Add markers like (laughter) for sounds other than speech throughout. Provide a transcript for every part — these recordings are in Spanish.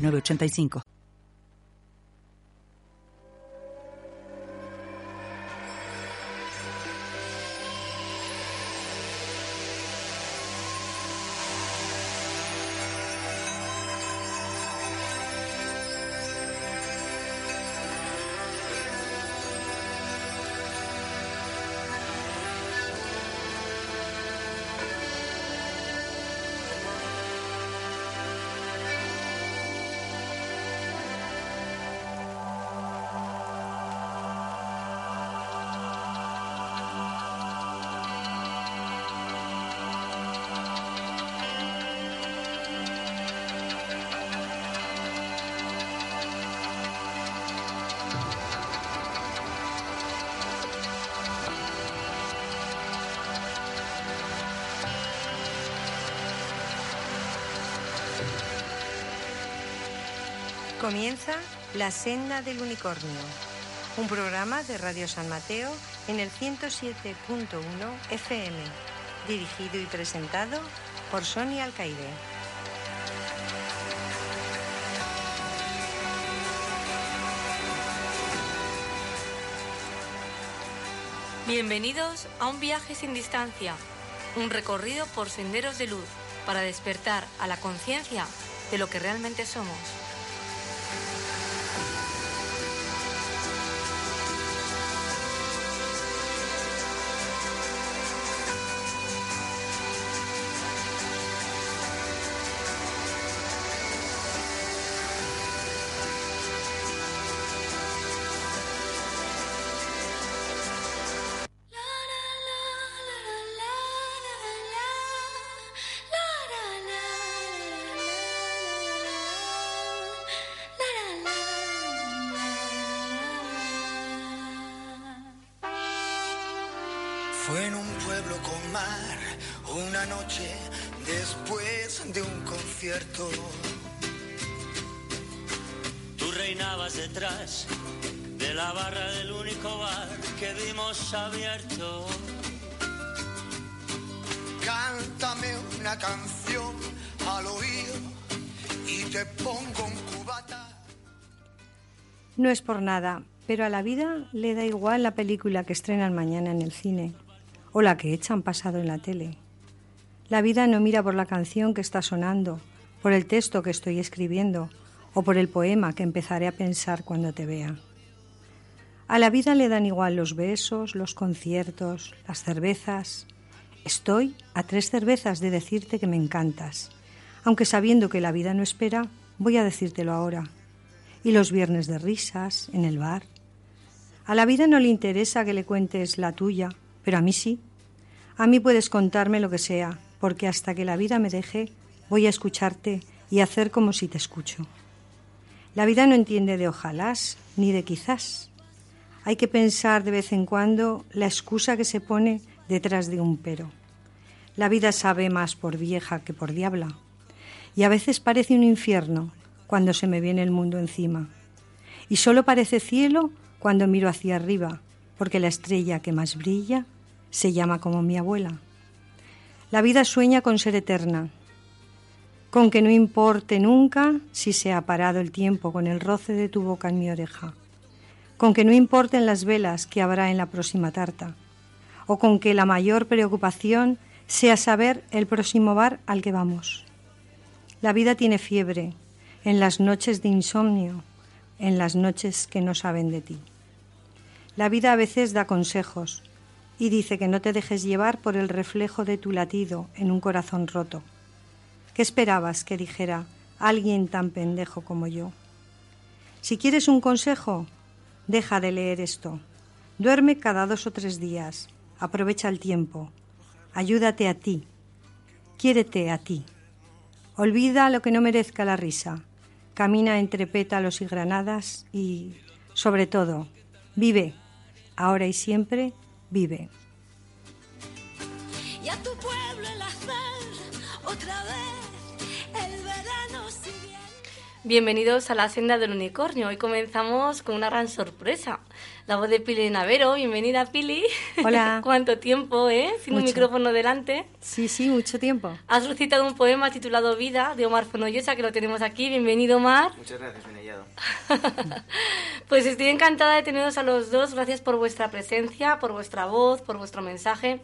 985. La Senda del Unicornio, un programa de Radio San Mateo en el 107.1 FM, dirigido y presentado por Sonia Alcaide. Bienvenidos a un viaje sin distancia, un recorrido por senderos de luz para despertar a la conciencia de lo que realmente somos. Vimos abierto. Cántame una canción al oído y te pongo un cubata. No es por nada, pero a la vida le da igual la película que estrenan mañana en el cine o la que echan pasado en la tele. La vida no mira por la canción que está sonando, por el texto que estoy escribiendo o por el poema que empezaré a pensar cuando te vea. A la vida le dan igual los besos, los conciertos, las cervezas. Estoy a tres cervezas de decirte que me encantas, aunque sabiendo que la vida no espera, voy a decírtelo ahora. Y los viernes de risas, en el bar. A la vida no le interesa que le cuentes la tuya, pero a mí sí. A mí puedes contarme lo que sea, porque hasta que la vida me deje, voy a escucharte y hacer como si te escucho. La vida no entiende de ojalás ni de quizás. Hay que pensar de vez en cuando la excusa que se pone detrás de un pero. La vida sabe más por vieja que por diabla. Y a veces parece un infierno cuando se me viene el mundo encima. Y solo parece cielo cuando miro hacia arriba, porque la estrella que más brilla se llama como mi abuela. La vida sueña con ser eterna, con que no importe nunca si se ha parado el tiempo con el roce de tu boca en mi oreja, con que no importen las velas que habrá en la próxima tarta, o con que la mayor preocupación sea saber el próximo bar al que vamos. La vida tiene fiebre en las noches de insomnio, en las noches que no saben de ti. La vida a veces da consejos y dice que no te dejes llevar por el reflejo de tu latido en un corazón roto. ¿Qué esperabas que dijera alguien tan pendejo como yo? Si quieres un consejo, deja de leer esto. Duerme cada dos o tres días. Aprovecha el tiempo. Ayúdate a ti. Quiérete a ti. Olvida lo que no merezca la risa. camina entre pétalos y granadas y, sobre todo, vive, ahora y siempre, vive. Y a tu pueblo el hacer otra vez Bienvenidos a la senda del unicornio. Hoy comenzamos con una gran sorpresa. La voz de Pili Navero. Bienvenida, Pili. Hola. (laughs) ¿Cuánto tiempo, eh? Sin un micrófono delante. Sí, sí, mucho tiempo. Has recitado un poema titulado Vida de Omar Fonollosa, que lo tenemos aquí. Bienvenido, Omar. Muchas gracias, Benellado. (laughs) Pues estoy encantada de teneros a los dos. Gracias por vuestra presencia, por vuestra voz, por vuestro mensaje.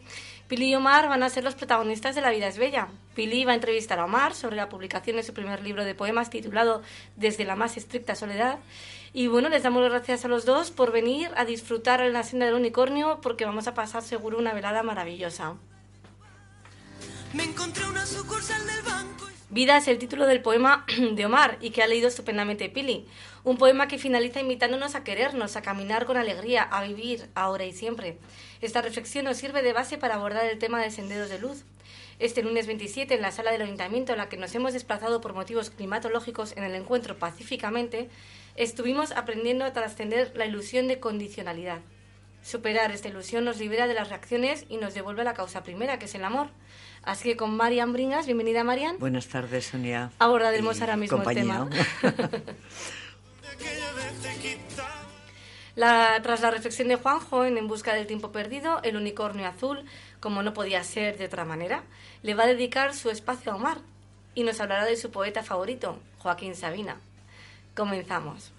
Pili y Omar van a ser los protagonistas de La vida es bella. Pili va a entrevistar a Omar sobre la publicación de su primer libro de poemas titulado Desde la más estricta soledad. Y bueno, les damos las gracias a los dos por venir a disfrutar en la senda del unicornio porque vamos a pasar seguro una velada maravillosa. Me encontré una sucursal del banco. y- Vida es el título del poema (clears throat) de Omar y que ha leído estupendamente Pili. Un poema que finaliza invitándonos a querernos, a caminar con alegría, a vivir ahora y siempre. Esta reflexión nos sirve de base para abordar el tema de senderos de luz. Este lunes 27, en la sala del ayuntamiento en la que nos hemos desplazado por motivos climatológicos en el encuentro pacíficamente, estuvimos aprendiendo a trascender la ilusión de condicionalidad. Superar esta ilusión nos libera de las reacciones y nos devuelve a la causa primera, que es el amor. Así que con Marian Bringas, bienvenida Marian, Buenas tardes, Sonia. abordaremos Y ahora mismo compañía. el tema. (laughs) (laughs) Tras la reflexión de Juanjo en En busca del tiempo perdido, el unicornio azul, como no podía ser de otra manera, le va a dedicar su espacio a Omar y nos hablará de su poeta favorito, Joaquín Sabina. Comenzamos.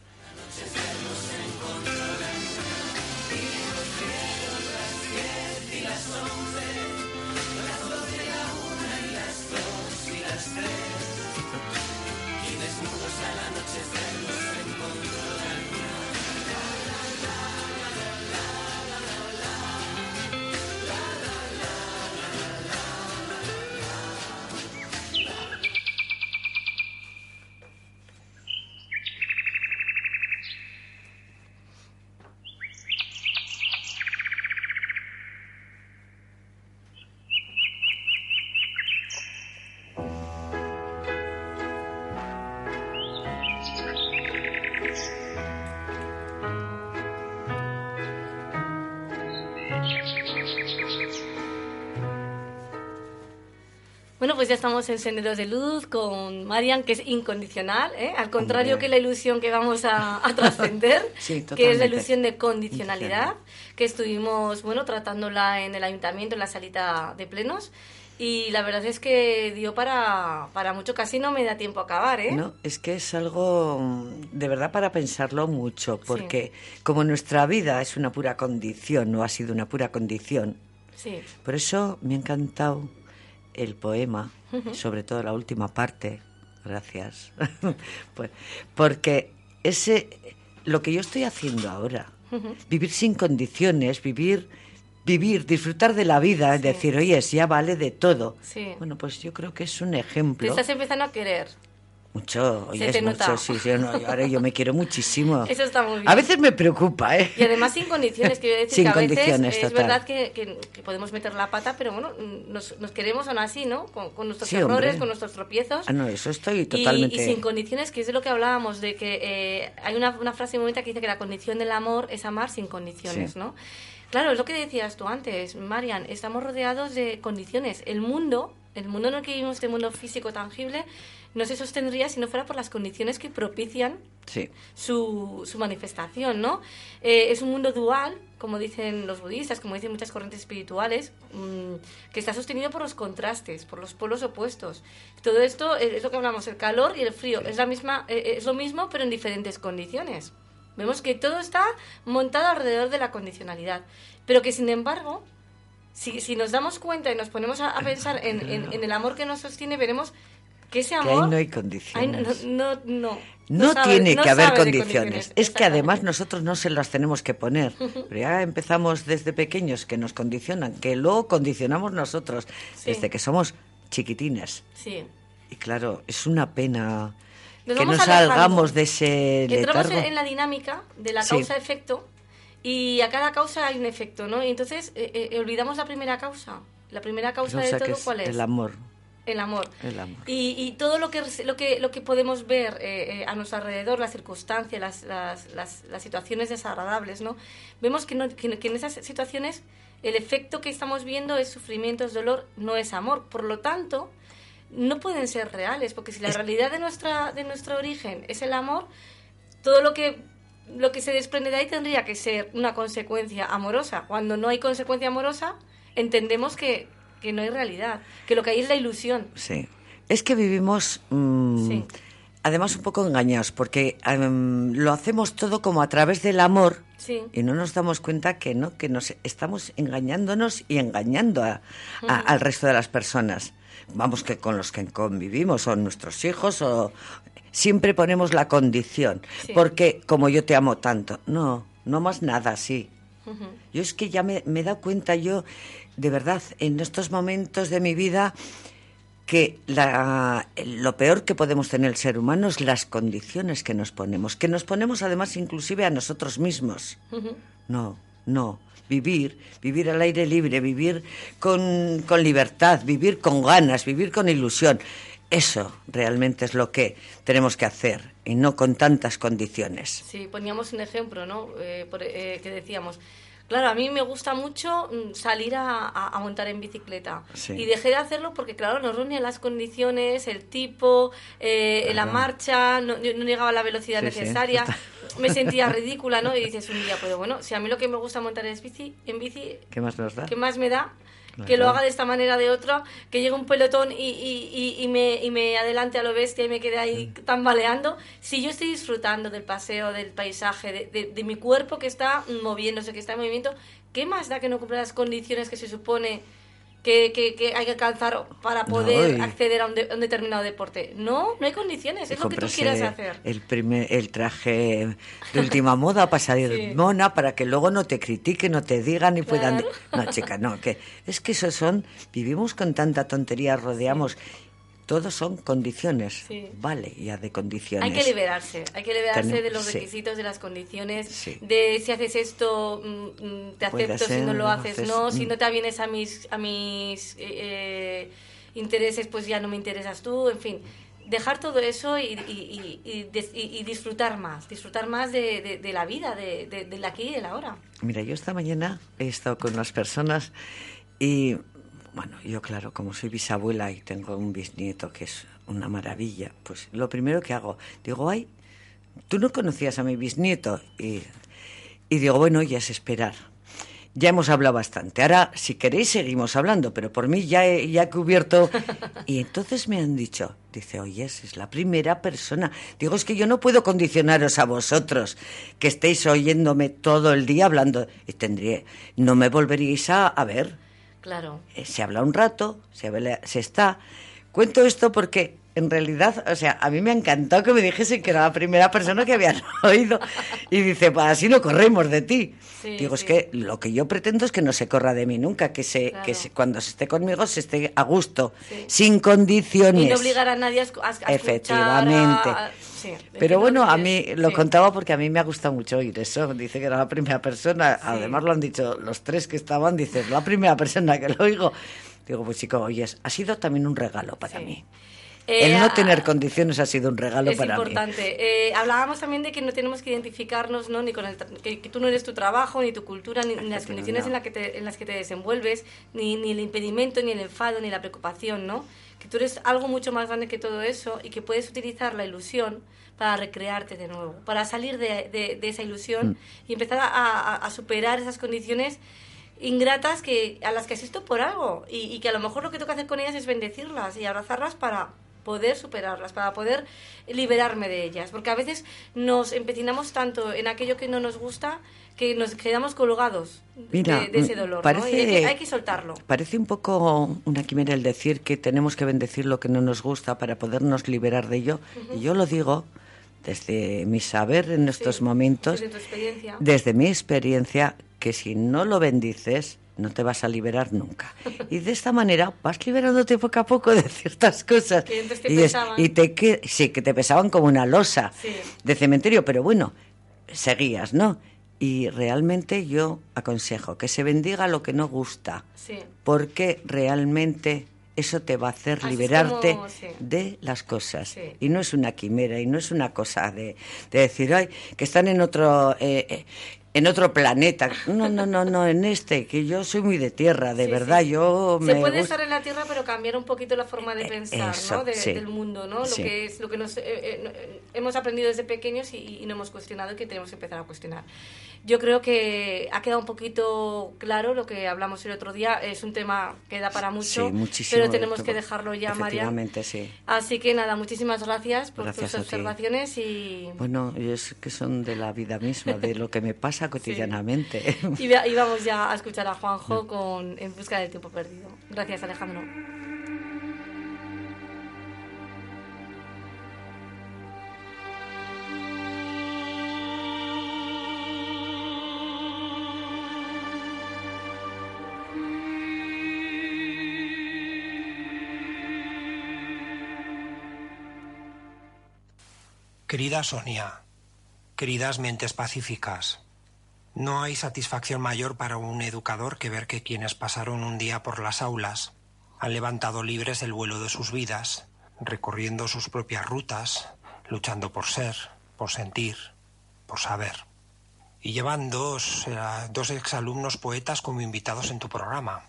Pues ya estamos en Senderos de Luz con Marian, que es incondicional, ¿eh? al contrario Hombre. que la ilusión que vamos a, a trascender, (laughs) Sí, que es la ilusión de condicionalidad, que estuvimos bueno tratándola en el ayuntamiento, en la salita de plenos, y la verdad es que dio para, para mucho, casi no me da tiempo a acabar, ¿eh? No, es que es algo de verdad para pensarlo mucho, porque como nuestra vida es una pura condición, o ha sido una pura condición, Sí, por eso me ha encantado el poema, sobre todo la última parte, gracias, (laughs) Pues, porque ese, lo que yo estoy haciendo ahora, vivir sin condiciones, vivir, vivir, disfrutar de la vida, decir, oye, ya vale de todo. Sí. Bueno, pues yo creo que es un te ejemplo. estás empezando a querer. Mucho, oye, Se te es mucho, nota. sí, sí, no, yo ahora yo me quiero muchísimo. (laughs) Eso está muy bien. A veces me preocupa, ¿eh? Y además sin condiciones, quiero decir Sin que a veces es total. verdad que, que- que podemos meter la pata, pero bueno, nos, nos queremos aún así, ¿no? Con, con nuestros Sí, errores, hombre. con nuestros tropiezos. Ah, no, eso estoy Y- totalmente... Y, sin condiciones, que es de lo que hablábamos, de que eh, hay una, una frase muy bonita que dice que la condición del amor es amar sin condiciones, Sí. ¿no? Claro, es lo que decías tú antes, Marian, estamos rodeados de condiciones. El mundo, el mundo en el que vivimos, este mundo físico tangible, no se sostendría si no fuera por las condiciones que propician Sí, su, su manifestación, ¿no? Eh, es un mundo dual, como dicen los budistas, como dicen muchas corrientes espirituales, mm, que está sostenido por los contrastes, por los polos opuestos. Todo esto eh, es lo que hablamos, el calor y el frío, es, la misma, eh, es lo mismo, pero en diferentes condiciones. Vemos que todo está montado alrededor de la condicionalidad, pero que sin embargo, si, si nos damos cuenta y nos ponemos a, a pensar en, en- en el amor que nos sostiene, veremos que ese que ahí amor... no hay Ay, condiciones. no, no, no, No, sabe- tiene no que haber condiciones. Es que además nosotros no se las tenemos que poner. (laughs) Pero ya empezamos desde pequeños que nos condicionan, que luego condicionamos nosotros Sí. desde que somos chiquitines. Sí. Y claro, es una pena Nos que alejando. salgamos de ese Entramos letargo. en, en la dinámica de la Sí. causa-efecto y a cada causa hay un efecto, ¿no? Y entonces eh, eh, olvidamos la primera causa. La primera causa O sea, de todo, ¿cuál es? El amor. El amor. El amor. Y, y todo lo que, lo que, lo que podemos ver eh, eh, a nuestro alrededor, las circunstancias, las, las, las, las situaciones desagradables, ¿no? Vemos que, no, que, que en esas situaciones el efecto que estamos viendo es sufrimiento, es dolor, no es amor. Por lo tanto, no pueden ser reales, porque si la realidad de, nuestra, de nuestro origen es el amor, todo lo que, lo que se desprende de ahí tendría que ser una consecuencia amorosa. Cuando no hay consecuencia amorosa, entendemos que, que no hay realidad, que lo que hay es la ilusión. Sí. Es que vivimos, mm, Sí. además, un poco engañados, porque em, lo hacemos todo como a través del amor Sí. y no nos damos cuenta que no, que nos estamos engañándonos y engañando a- a- al resto de las personas. Vamos, que con los que convivimos, o nuestros hijos, o siempre ponemos la condición, Sí. porque como yo te amo tanto, no, no más nada así. Yo es que ya me, me he dado cuenta yo, de verdad, en estos momentos de mi vida, que la- lo peor que podemos tener el ser humano es las condiciones que nos ponemos, que nos ponemos además inclusive a nosotros mismos. No, no. Vivir, vivir al aire libre, vivir con, con libertad, vivir con ganas, vivir con ilusión. Eso realmente es lo que tenemos que hacer y no con tantas condiciones. Sí, poníamos un ejemplo, ¿no? Eh, por- eh, que decíamos, claro, a mí me gusta mucho mm, salir a, a- a montar en bicicleta. Sí. Y dejé de hacerlo porque, claro, no reunían las condiciones, el tipo, eh, la marcha, no, no llegaba a la velocidad Sí, necesaria. (laughs) Me sentía (laughs) ridícula, ¿no? Y dices un día, pues bueno, si a mí lo que me gusta montar es bici, en bici, ¿Qué más nos da? ¿qué más me da? Que lo haga de esta manera de otra, que llegue un pelotón y, y, y, y me, y me adelante a lo bestia y me quede ahí tambaleando. Si yo estoy disfrutando del paseo, del paisaje, de, de- de mi cuerpo que está moviéndose, que está en movimiento, ¿qué más da que no cumpla las condiciones que se supone que, que- que hay que alcanzar para poder acceder a un, de- a un determinado deporte? No, no hay condiciones, es lo que tú quieras hacer. El, primer, el traje de última moda para salir (laughs) Sí. mona, para que luego no te critiquen, no te digan y puedan... No, chica, no, que es que eso son... Vivimos con tanta tontería, (laughs) rodeamos... Todos son condiciones. Sí. Vale, ya de condiciones. Hay que liberarse, hay que liberarse de los sí. requisitos, de las condiciones, Sí. de si haces esto mm, mm, te acepto, si no lo haces haces, no, si mm. no te avienes a mis a mis eh, eh, intereses pues ya no me interesas tú, en fin, dejar todo eso y, disfrutar más, disfrutar más de, de- de la vida, de, de- del aquí y del ahora. Mira, yo esta mañana he estado con unas personas y, bueno, yo claro, como soy bisabuela y tengo un bisnieto que es una maravilla, pues lo primero que hago, digo, ay, tú no conocías a mi bisnieto y, digo, bueno, ya es esperar. Ya hemos hablado bastante. Ahora, si queréis, seguimos hablando, pero por mí ya he, ya he cubierto. Y entonces me han dicho, dice, oye, es la primera persona. Digo, es que yo no puedo condicionaros a vosotros que estéis oyéndome todo el día hablando. Y tendría, no me volveríais a, a ver. Claro. Eh, se habla un rato, se, habla- se está. Cuento esto porque en realidad, o sea, a mí me ha encantado que me dijesen que era la primera persona que habían (laughs) oído. Y dice, pues así no corremos de ti. Sí, Digo, es que lo que yo pretendo es que no se corra de mí nunca, que se, Claro. que se- cuando se esté conmigo se esté a gusto, Sí. sin condiciones. Y no obligar a nadie a, a- Efectivamente. a- a- sí, Pero bueno, a mí lo contaba porque a mí me ha gustado mucho oír eso. Dice que era la primera persona. Además lo han dicho los tres que estaban. Dice, la primera persona que lo oigo. Digo, pues chico, oyes, ha sido también un regalo para mí. Eh, El no tener condiciones ha sido un regalo es para mí. importante. Eh, hablábamos también de que no tenemos que identificarnos, ¿no? Ni con el que, que tú no eres tu trabajo, ni tu cultura, ni, ni las condiciones en, la que te- en las que te desenvuelves, ni, ni el impedimento, ni el enfado, ni la preocupación, ¿no? Que tú eres algo mucho más grande que todo eso y que puedes utilizar la ilusión para recrearte de nuevo, para salir de, de- de esa ilusión y empezar a, a- a superar esas condiciones ingratas que a las que asisto por algo y, y que a lo mejor lo que que hacer con ellas es bendecirlas y abrazarlas para poder superarlas, para poder liberarme de ellas, porque a veces nos empecinamos tanto en aquello que no nos gusta que nos quedamos colgados Mira, de, de ese mm, dolor, ¿no? parece- Y hay que, hay que soltarlo. Parece un poco una quimera el decir que tenemos que bendecir lo que no nos gusta para podernos liberar de ello. Y yo lo digo desde mi saber en estos Sí, momentos, desde tu experiencia. desde mi experiencia, que si no lo bendices, no te vas a liberar nunca. Y de esta manera vas liberándote poco a poco de ciertas cosas. Que antes te y, es- pesaban. y te que, sí, que te pesaban como una losa Sí. de cementerio, pero bueno, seguías, ¿no? Y realmente yo aconsejo que se bendiga lo que no gusta, Sí. porque realmente eso te va a hacer Así liberarte como- sí. de las cosas. Sí. Y no es una quimera, y no es una cosa de, de decir, ay, que están en otro... eh, eh, en otro planeta. No, no, no, no, en este, que yo soy muy de tierra, de Sí, verdad, sí. yo Se me puede gusta- estar en la Tierra, pero cambiar un poquito la forma de Eh, pensar, eso, ¿no? De- sí. Del mundo, ¿no? Lo que es lo que nos eh, eh, hemos aprendido desde pequeños y, y no hemos cuestionado y que tenemos que empezar a cuestionar. Yo creo que ha quedado un poquito claro lo que hablamos el otro día. Es un tema que da para mucho, Sí, pero tenemos que dejarlo ya, María. Sí. Así que nada, muchísimas gracias por Gracias tus observaciones y, Bueno, es que son de la vida misma, de lo que me pasa (laughs) cotidianamente. y, va- y vamos ya a escuchar a Juanjo con En busca del tiempo perdido. Gracias, Alejandro. Querida Sonia, queridas mentes pacíficas, no hay satisfacción mayor para un educador que ver que quienes pasaron un día por las aulas han levantado libres el vuelo de sus vidas, recorriendo sus propias rutas, luchando por ser, por sentir, por saber. Y llevan dos, eh, dos exalumnos poetas como invitados en tu programa.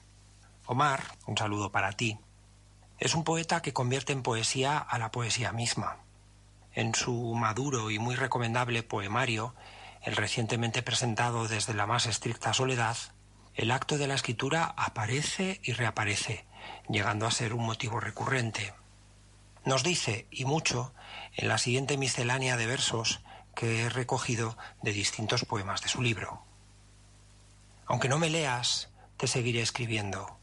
Omar, un saludo para ti. Es un poeta que convierte en poesía a la poesía misma. En su maduro y muy recomendable poemario, el recientemente presentado desde la más estricta soledad, el acto de la escritura aparece y reaparece, llegando a ser un motivo recurrente. Nos dice, y mucho, en la siguiente miscelánea de versos que he recogido de distintos poemas de su libro. Aunque no me leas, te seguiré escribiendo.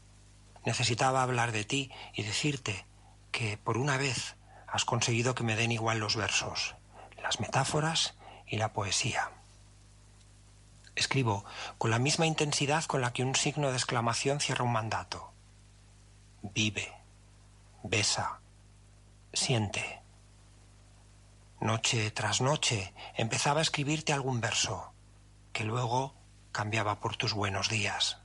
Necesitaba hablar de ti y decirte que, por una vez, has conseguido que me den igual los versos, las metáforas y la poesía. Escribo con la misma intensidad con la que un signo de exclamación cierra un mandato. Vive, besa, siente. Noche tras noche empezaba a escribirte algún verso, que luego cambiaba por tus buenos días.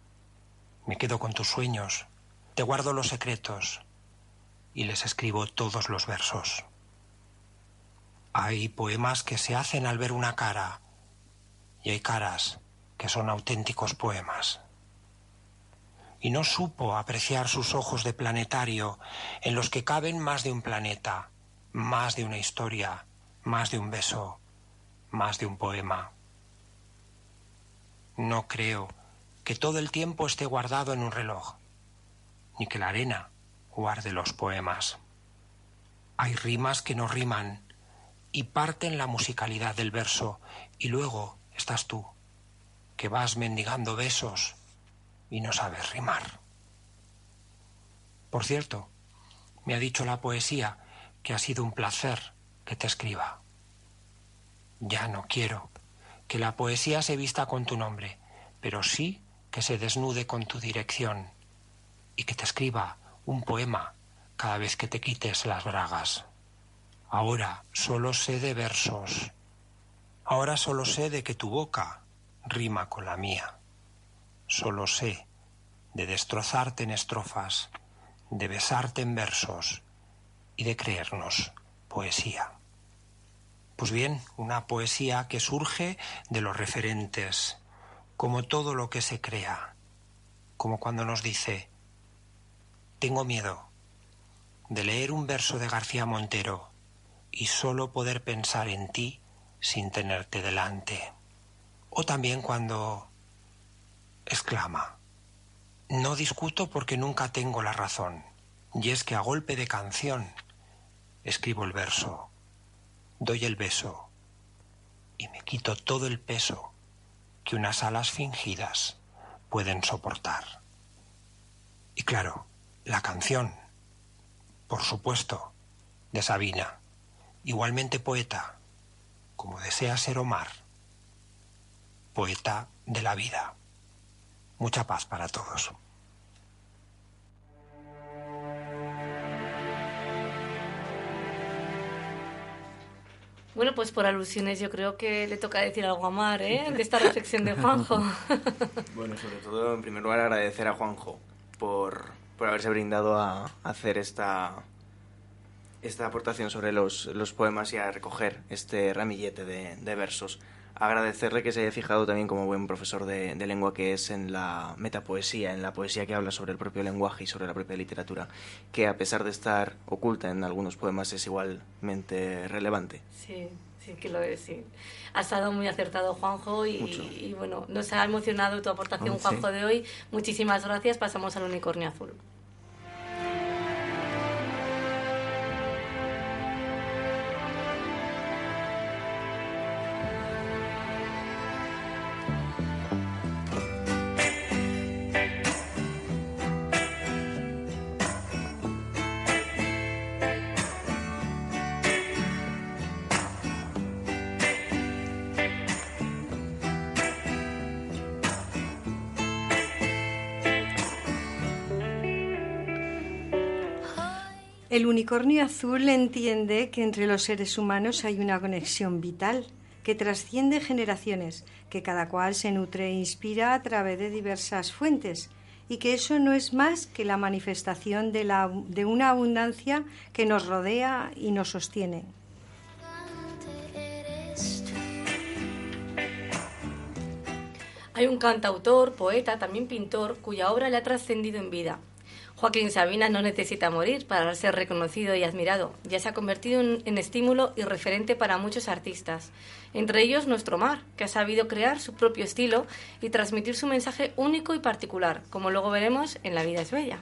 Me quedo con tus sueños, te guardo los secretos y les escribo todos los versos. Hay poemas que se hacen al ver una cara y hay caras que son auténticos poemas. Y no supo apreciar sus ojos de planetario en los que caben más de un planeta, más de una historia, más de un beso, más de un poema. No creo que todo el tiempo esté guardado en un reloj, ni que la arena guarde los poemas. Hay rimas que no riman y parten la musicalidad del verso, y luego estás tú, que vas mendigando besos y no sabes rimar. Por cierto, me ha dicho la poesía que ha sido un placer que te escriba. Ya no quiero que la poesía se vista con tu nombre, pero sí que se desnude con tu dirección y que te escriba un poema cada vez que te quites las bragas. Ahora solo sé de versos. Ahora solo sé de que tu boca rima con la mía. Solo sé de destrozarte en estrofas, de besarte en versos y de creernos poesía. Pues bien, una poesía que surge de los referentes, como todo lo que se crea, como cuando nos dice, tengo miedo de leer un verso de García Montero y solo poder pensar en ti sin tenerte delante. O también cuando exclama, no discuto porque nunca tengo la razón, y es que a golpe de canción escribo el verso, doy el beso y me quito todo el peso que unas alas fingidas pueden soportar. Y claro, la canción, por supuesto, de Sabina, igualmente poeta, como desea ser Omar, poeta de la vida. Mucha paz para todos. Bueno, pues por alusiones yo creo que le toca decir algo a Mar, ¿eh? De esta reflexión de Juanjo. (laughs) (laughs) Bueno, sobre todo, en primer lugar, agradecer a Juanjo por, por haberse brindado a hacer esta, esta aportación sobre los, los poemas y a recoger este ramillete de, versos. Agradecerle que se haya fijado también como buen profesor de, de lengua que es en la metapoesía, en la poesía que habla sobre el propio lenguaje y sobre la propia literatura, que a pesar de estar oculta en algunos poemas es igualmente relevante. Sí, sí que lo es, sí. Ha estado muy acertado Juanjo y, bueno, nos ha emocionado tu aportación Ah, sí. Juanjo de hoy. Muchísimas gracias. Pasamos al unicornio azul. El unicornio azul entiende que entre los seres humanos hay una conexión vital que trasciende generaciones, que cada cual se nutre e inspira a través de diversas fuentes y que eso no es más que la manifestación de, de una abundancia que nos rodea y nos sostiene. Hay un cantautor, poeta, también pintor, cuya obra le ha trascendido en vida. Joaquín Sabina no necesita morir para ser reconocido y admirado. Ya se ha convertido en, estímulo y referente para muchos artistas. Entre ellos nuestro mar, que ha sabido crear su propio estilo y transmitir su mensaje único y particular, como luego veremos en La vida es bella.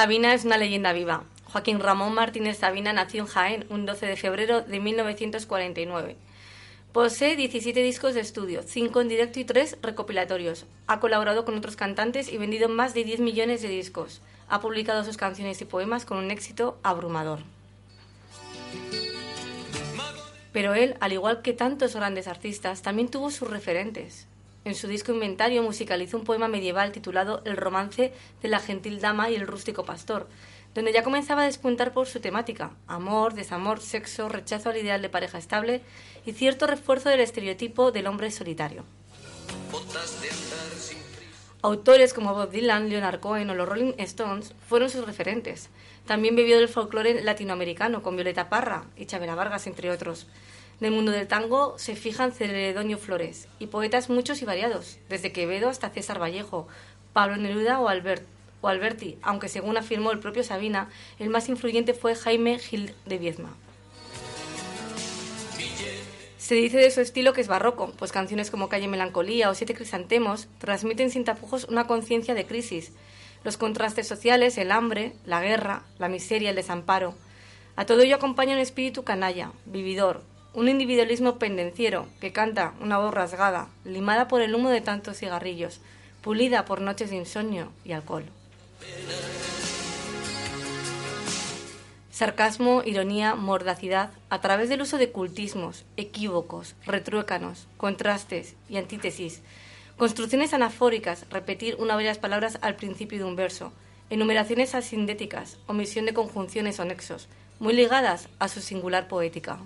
Sabina es una leyenda viva. Joaquín Ramón Martínez Sabina nació en Jaén un 12 de febrero de 1949. Posee 17 discos de estudio, 5 en directo y 3 recopilatorios. Ha colaborado con otros cantantes y vendido más de 10 millones de discos. Ha publicado sus canciones y poemas con un éxito abrumador. Pero él, al igual que tantos grandes artistas, también tuvo sus referentes. En su disco Inventario musicalizó un poema medieval titulado El romance de la gentil dama y el rústico pastor, donde ya comenzaba a despuntar por su temática, amor, desamor, sexo, rechazo al ideal de pareja estable y cierto refuerzo del estereotipo del hombre solitario. Autores como Bob Dylan, Leonard Cohen o los Rolling Stones fueron sus referentes. También bebió del folclore latinoamericano con Violeta Parra y Chavela Vargas, entre otros. Del mundo del tango se fijan Celedonio Flores y poetas muchos y variados, desde Quevedo hasta César Vallejo, Pablo Neruda o, o Alberti, aunque según afirmó el propio Sabina, el más influyente fue Jaime Gil de Viedma. Se dice de su estilo que es barroco, pues canciones como Calle Melancolía o Siete Crisantemos transmiten sin tapujos una conciencia de crisis, los contrastes sociales, el hambre, la guerra, la miseria, el desamparo. A todo ello acompaña un espíritu canalla, vividor, un individualismo pendenciero que canta una voz rasgada, limada por el humo de tantos cigarrillos, pulida por noches de insomnio y alcohol. Sarcasmo, ironía, mordacidad, a través del uso de cultismos, equívocos, retruécanos, contrastes y antítesis, construcciones anafóricas, repetir una o varias palabras al principio de un verso, enumeraciones asindéticas, omisión de conjunciones o nexos, muy ligadas a su singular poética.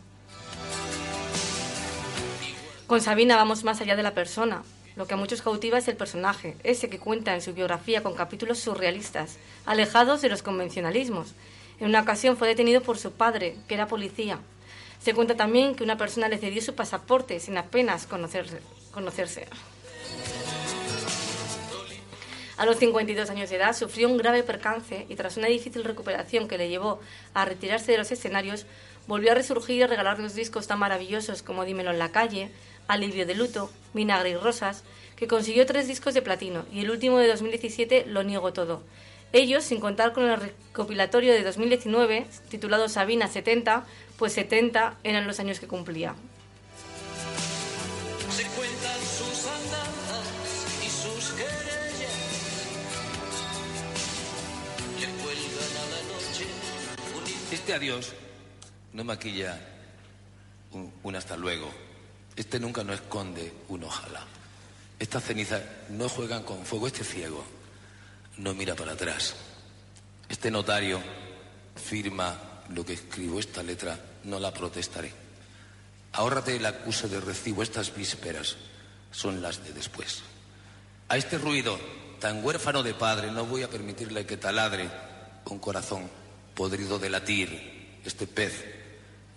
Con Sabina vamos más allá de la persona. Lo que a muchos cautiva es el personaje, ese que cuenta en su biografía con capítulos surrealistas, alejados de los convencionalismos. En una ocasión fue detenido por su padre, que era policía. Se cuenta también que una persona le cedió su pasaporte sin apenas conocerse. A los 52 años de edad sufrió un grave percance y tras una difícil recuperación que le llevó a retirarse de los escenarios, volvió a resurgir y a regalarnos discos tan maravillosos como Dímelo en la calle, Alivio de luto, Vinagre y rosas, que consiguió tres discos de platino y el último de 2017, Lo niego todo. Ellos, sin contar con el recopilatorio de 2019, titulado Sabina 70, pues 70 eran los años que cumplía. Se cuentan sus andanzas y sus querellas. Le cuelgan a la noche un Este adiós no maquilla un, un hasta luego. Este nunca no esconde un ojalá. Estas cenizas no juegan con fuego. Este ciego no mira para atrás. Este notario firma lo que escribo. Esta letra no la protestaré. Ahórrate el acuse de recibo. Estas vísperas son las de después. A este ruido tan huérfano de padre no voy a permitirle que taladre un corazón podrido de latir. Este pez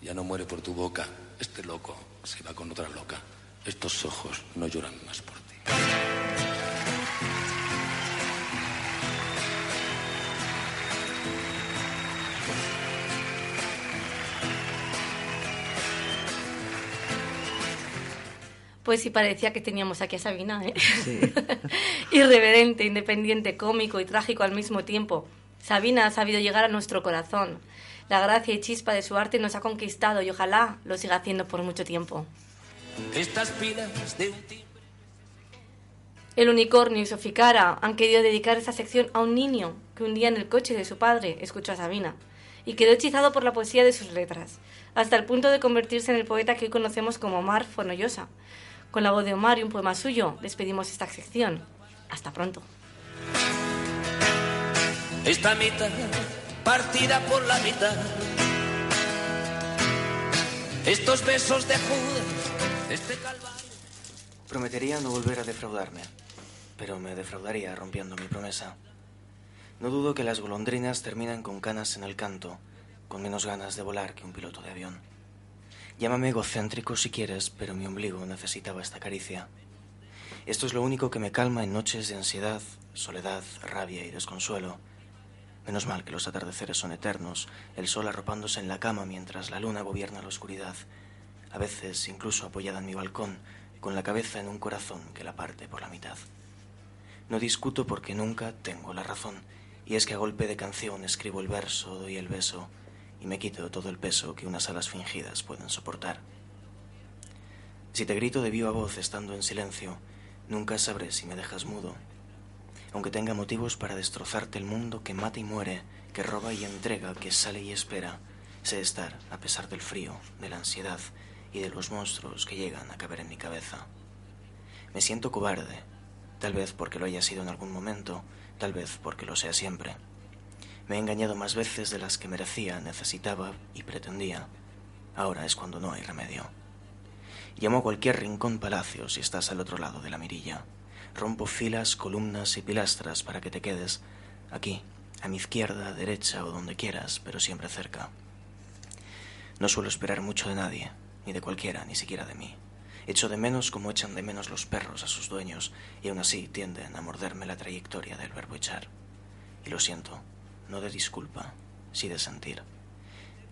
ya no muere por tu boca. Este loco se va con otra loca. Estos ojos no lloran más por ti. Pues sí parecía que teníamos aquí a Sabina, ¿eh? (laughs) Irreverente, independiente, cómico y trágico al mismo tiempo. Sabina ha sabido llegar a nuestro corazón. La gracia y chispa de su arte nos ha conquistado y ojalá lo siga haciendo por mucho tiempo. Estas pilas de un timbre. El unicornio y Soficara han querido dedicar esta sección a un niño que un día en el coche de su padre escuchó a Sabina y quedó hechizado por la poesía de sus letras, hasta el punto de convertirse en el poeta que hoy conocemos como Omar Fonollosa. Con la voz de Omar y un poema suyo, despedimos esta sección. Hasta pronto. Esta mitad partida por la mitad. Estos besos de Judas, este calvario. Prometería no volver a defraudarme, pero me defraudaría rompiendo mi promesa. No dudo que las golondrinas terminan con canas en el canto, con menos ganas de volar que un piloto de avión. Llámame egocéntrico si quieres, pero mi ombligo necesitaba esta caricia. Esto es lo único que me calma en noches de ansiedad, soledad, rabia y desconsuelo. Menos mal que los atardeceres son eternos, el sol arropándose en la cama mientras la luna gobierna la oscuridad, a veces incluso apoyada en mi balcón, con la cabeza en un corazón que la parte por la mitad. No discuto porque nunca tengo la razón, y es que a golpe de canción escribo el verso, doy el beso, y me quito todo el peso que unas alas fingidas pueden soportar. Si te grito de viva voz estando en silencio, nunca sabré si me dejas mudo. Aunque tenga motivos para destrozarte el mundo que mata y muere, que roba y entrega, que sale y espera, sé estar a pesar del frío, de la ansiedad y de los monstruos que llegan a caber en mi cabeza. Me siento cobarde, tal vez porque lo haya sido en algún momento, tal vez porque lo sea siempre. Me he engañado más veces de las que merecía, necesitaba y pretendía. Ahora es cuando no hay remedio. Llamo a cualquier rincón palacio si estás al otro lado de la mirilla. Rompo filas, columnas y pilastras para que te quedes aquí, a mi izquierda, derecha o donde quieras, pero siempre cerca. No suelo esperar mucho de nadie, ni de cualquiera, ni siquiera de mí. Echo de menos como echan de menos los perros a sus dueños, y aún así tienden a morderme la trayectoria del verbo echar. Y lo siento, no de disculpa, sí de sentir.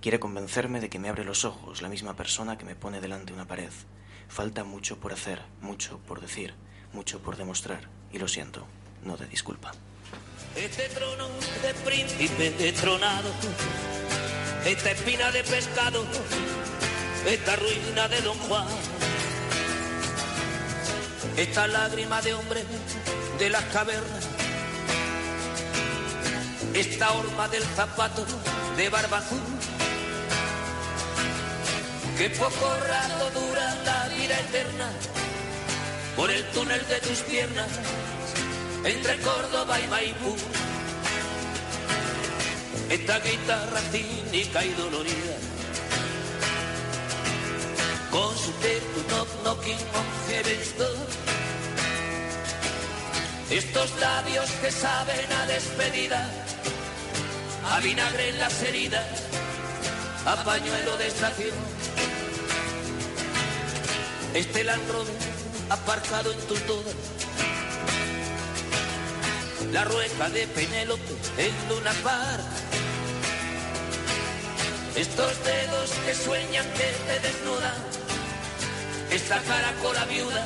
Quiere convencerme de que me abre los ojos la misma persona que me pone delante una pared. Falta mucho por hacer, mucho por decir, mucho por demostrar, y lo siento, no de disculpa. Este trono de príncipe detronado, esta espina de pescado, esta ruina de Don Juan, esta lágrima de hombre de las cavernas, esta horma del zapato de barba azul, que poco rato dura la vida eterna, por el túnel de tus piernas, entre Córdoba y Maipú. Esta guitarra cínica y dolorida, con su teto knock knocking on heaven's door. Estos labios que saben a despedida, a vinagre en las heridas, a pañuelo de estación. Este Rover aparcado en tus dudas, la rueca de Penélope en Luna Park. Estos dedos que sueñan que te desnudan, esta caracola viuda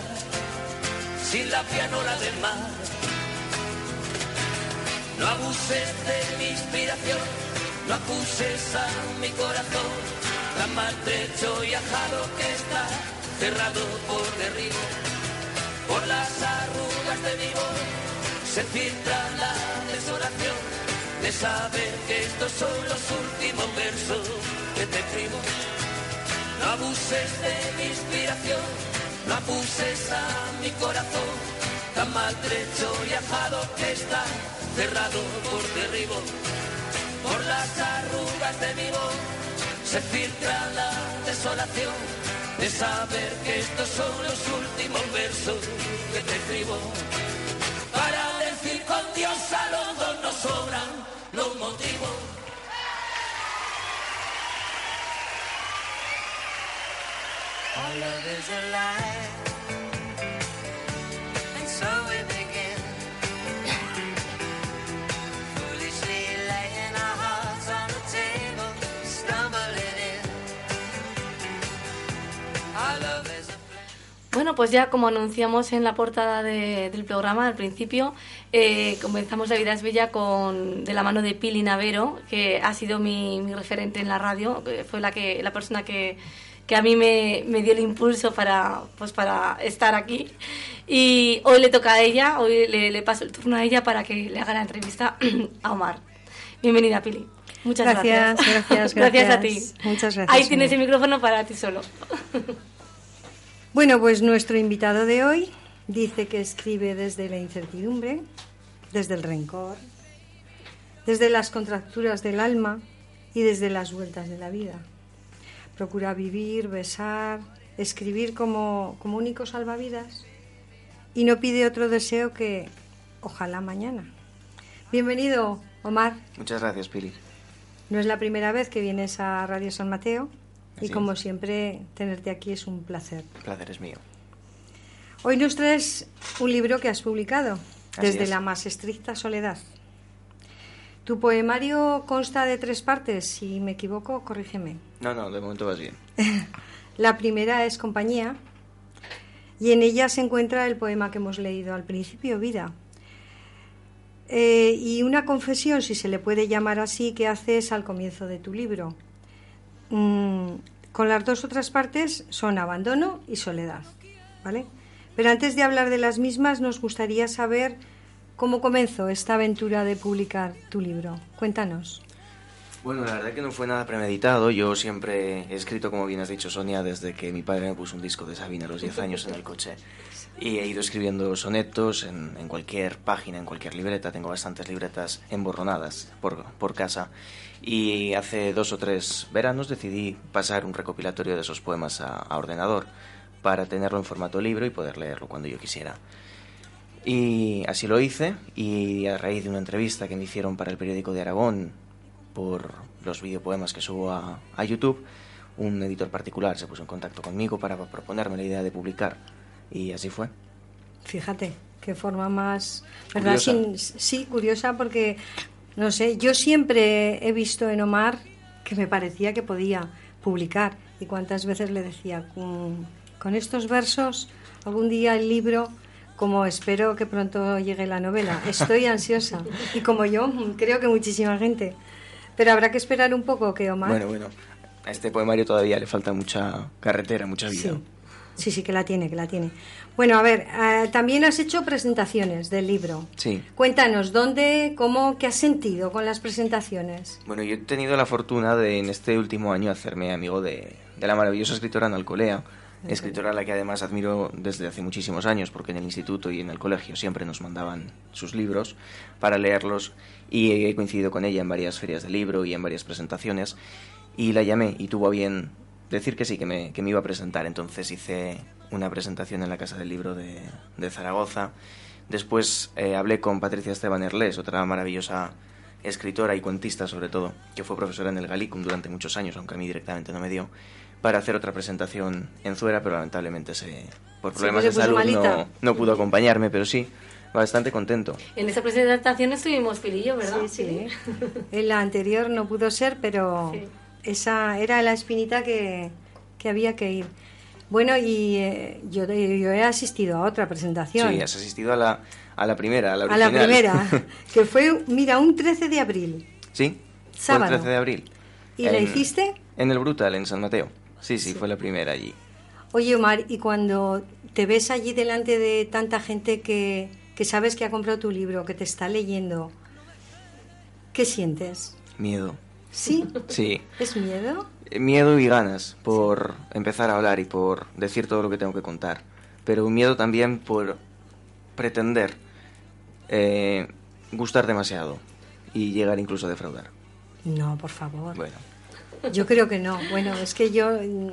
sin la pianola del mar. No abuses de mi inspiración, no acuses a mi corazón, tan maltrecho y ajado que está, cerrado por derribo, por las arrugas de mi voz, se filtra la desolación de saber que estos son los últimos versos que te escribo. No abuses de mi inspiración, no abuses a mi corazón, tan maltrecho y ajado que está, cerrado por derribo, por las arrugas de mi voz, se filtra la desolación de saber que estos son los últimos versos que te escribo. Para decir con Dios a los dos nos sobran los motivos. Love is a lie. And so Bueno, pues ya como anunciamos en la portada de- del programa al principio, eh, comenzamos La vida es bella con de la mano de Pili Navero, que ha sido mi, mi referente en la radio, fue la que la persona que, que a mí me, me dio el impulso para pues para estar aquí. Y hoy le toca a ella, hoy le, le paso el turno a ella para que le haga la entrevista (clears throat) a Omar. Bienvenida, Pili. Muchas gracias. Gracias, gracias, (laughs) gracias a ti. Muchas gracias, Ahí tienes el micrófono para ti solo. (laughs) Bueno, pues nuestro invitado de hoy dice que escribe desde la incertidumbre, desde el rencor, desde las contracturas del alma y desde las vueltas de la vida. Procura vivir, besar, escribir como, como único salvavidas y no pide otro deseo que ojalá mañana. Bienvenido, Omar. Muchas gracias, Pili. No es la primera vez que vienes a Radio San Mateo y como es. siempre tenerte aquí es un placer. El placer es mío. Hoy nos traes un libro que has publicado, Así Desde es. la más estricta soledad. Tu poemario consta de tres partes, si me equivoco, corrígeme. No, no, de momento vas bien. (laughs) La primera es Compañía y en ella se encuentra el poema que hemos leído al principio, Vida. Eh, y una confesión, si se le puede llamar así, que haces al comienzo de tu libro. Mm, con las dos otras partes son abandono y soledad, ¿vale? Pero antes de hablar de las mismas, nos gustaría saber cómo comenzó esta aventura de publicar tu libro. Cuéntanos. Bueno, la verdad que no fue nada premeditado. Yo siempre he escrito, como bien has dicho, Sonia, desde que mi padre me puso un disco de Sabina a los 10 años en el coche. Y he ido escribiendo sonetos en, cualquier página, en cualquier libreta. Tengo bastantes libretas emborronadas por, por casa. Y hace dos o tres veranos decidí pasar un recopilatorio de esos poemas a, a ordenador para tenerlo en formato libro y poder leerlo cuando yo quisiera. Y así lo hice y a raíz de una entrevista que me hicieron para el periódico de Aragón por los videopoemas que subo a, a YouTube, un editor particular se puso en contacto conmigo para proponerme la idea de publicar y así fue. Fíjate, qué forma más, ¿verdad? Curiosa. Sí, curiosa porque, no sé, yo siempre he visto en Omar que me parecía que podía publicar. Y cuántas veces le decía, con, con estos versos, algún día el libro, como espero que pronto llegue la novela, estoy ansiosa (laughs) y como yo, creo que muchísima gente. Pero habrá que esperar un poco que Omar... Bueno, bueno, a este poemario todavía le falta mucha carretera, mucha vida. Sí, sí, sí, que la tiene, que la tiene. Bueno, a ver, eh, también has hecho presentaciones del libro. Sí. Cuéntanos, ¿dónde, cómo, qué has sentido con las presentaciones? Bueno, yo he tenido la fortuna de en este último año hacerme amigo de, de la maravillosa escritora Ana Alcolea, escritora a la que además admiro desde hace muchísimos años, porque en el instituto y en el colegio siempre nos mandaban sus libros para leerlos y he coincidido con ella en varias ferias de libro y en varias presentaciones y la llamé y tuvo a bien decir que sí, que me, que me iba a presentar. Entonces hice una presentación en la Casa del Libro de, de Zaragoza. Después eh, hablé con Patricia Esteban Erles, otra maravillosa escritora y cuentista sobre todo, que fue profesora en el Galicum durante muchos años, aunque a mí directamente no me dio, para hacer otra presentación en Zuera, pero lamentablemente se, por problemas de salud no, no pudo acompañarme, pero sí, bastante contento. En esa presentación estuvimos Pilillo, ¿verdad? Sí, sí. En la anterior no pudo ser, pero esa era la espinita que, que había que ir. Bueno, y eh, yo, yo he asistido a otra presentación. Sí, has asistido a la, a la primera, a la A la primera, (laughs) que fue, mira, un 13 de abril. Sí, fue Sábado. el 13 de abril. ¿Y la hiciste? En el Brutal, en San Mateo. Sí, sí, fue la primera allí. Oye, Omar, y cuando te ves allí delante de tanta gente que, que sabes que ha comprado tu libro, que te está leyendo, ¿qué sientes? Miedo. ¿Sí? Sí. ¿Es miedo? Miedo y ganas por empezar a hablar y por decir todo lo que tengo que contar. Pero miedo también por pretender eh, gustar demasiado y llegar incluso a defraudar. No, por favor. Bueno, Yo creo que no. Bueno, es que yo mm,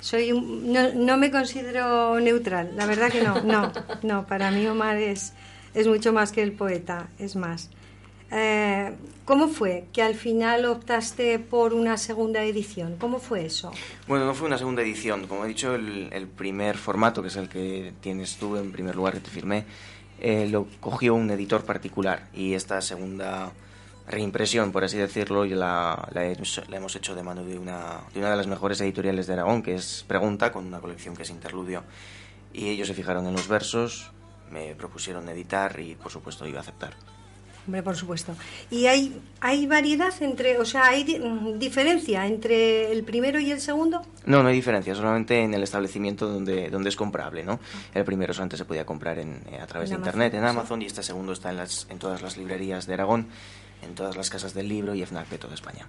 soy un- no, no me considero neutral. La verdad que no. No, no. Para mí Omar es, es mucho más que el poeta. Es más. Eh, ¿Cómo fue que al final optaste por una segunda edición? ¿Cómo fue eso? Bueno, no fue una segunda edición. Como he dicho, el, el primer formato, que es el que tienes tú en primer lugar que te firmé, eh, lo cogió un editor particular. Y esta segunda reimpresión, por así decirlo, y la, la, he- la hemos hecho de mano de una, de una de las mejores editoriales de Aragón, que es Pregunta, con una colección que es Interludio. Y ellos se fijaron en los versos, me propusieron editar y, por supuesto, iba a aceptar. Hombre, por supuesto. ¿Y hay, hay variedad entre, o sea, hay di- mm, diferencia entre el primero y el segundo? No, no hay diferencia, solamente en el establecimiento donde, donde es comprable, ¿no? El primero solamente se podía comprar en, eh, a través En de Amazon, internet, en sí. Amazon, y este segundo está en, las, en todas las librerías de Aragón, en todas las casas del libro y FNAC de toda España.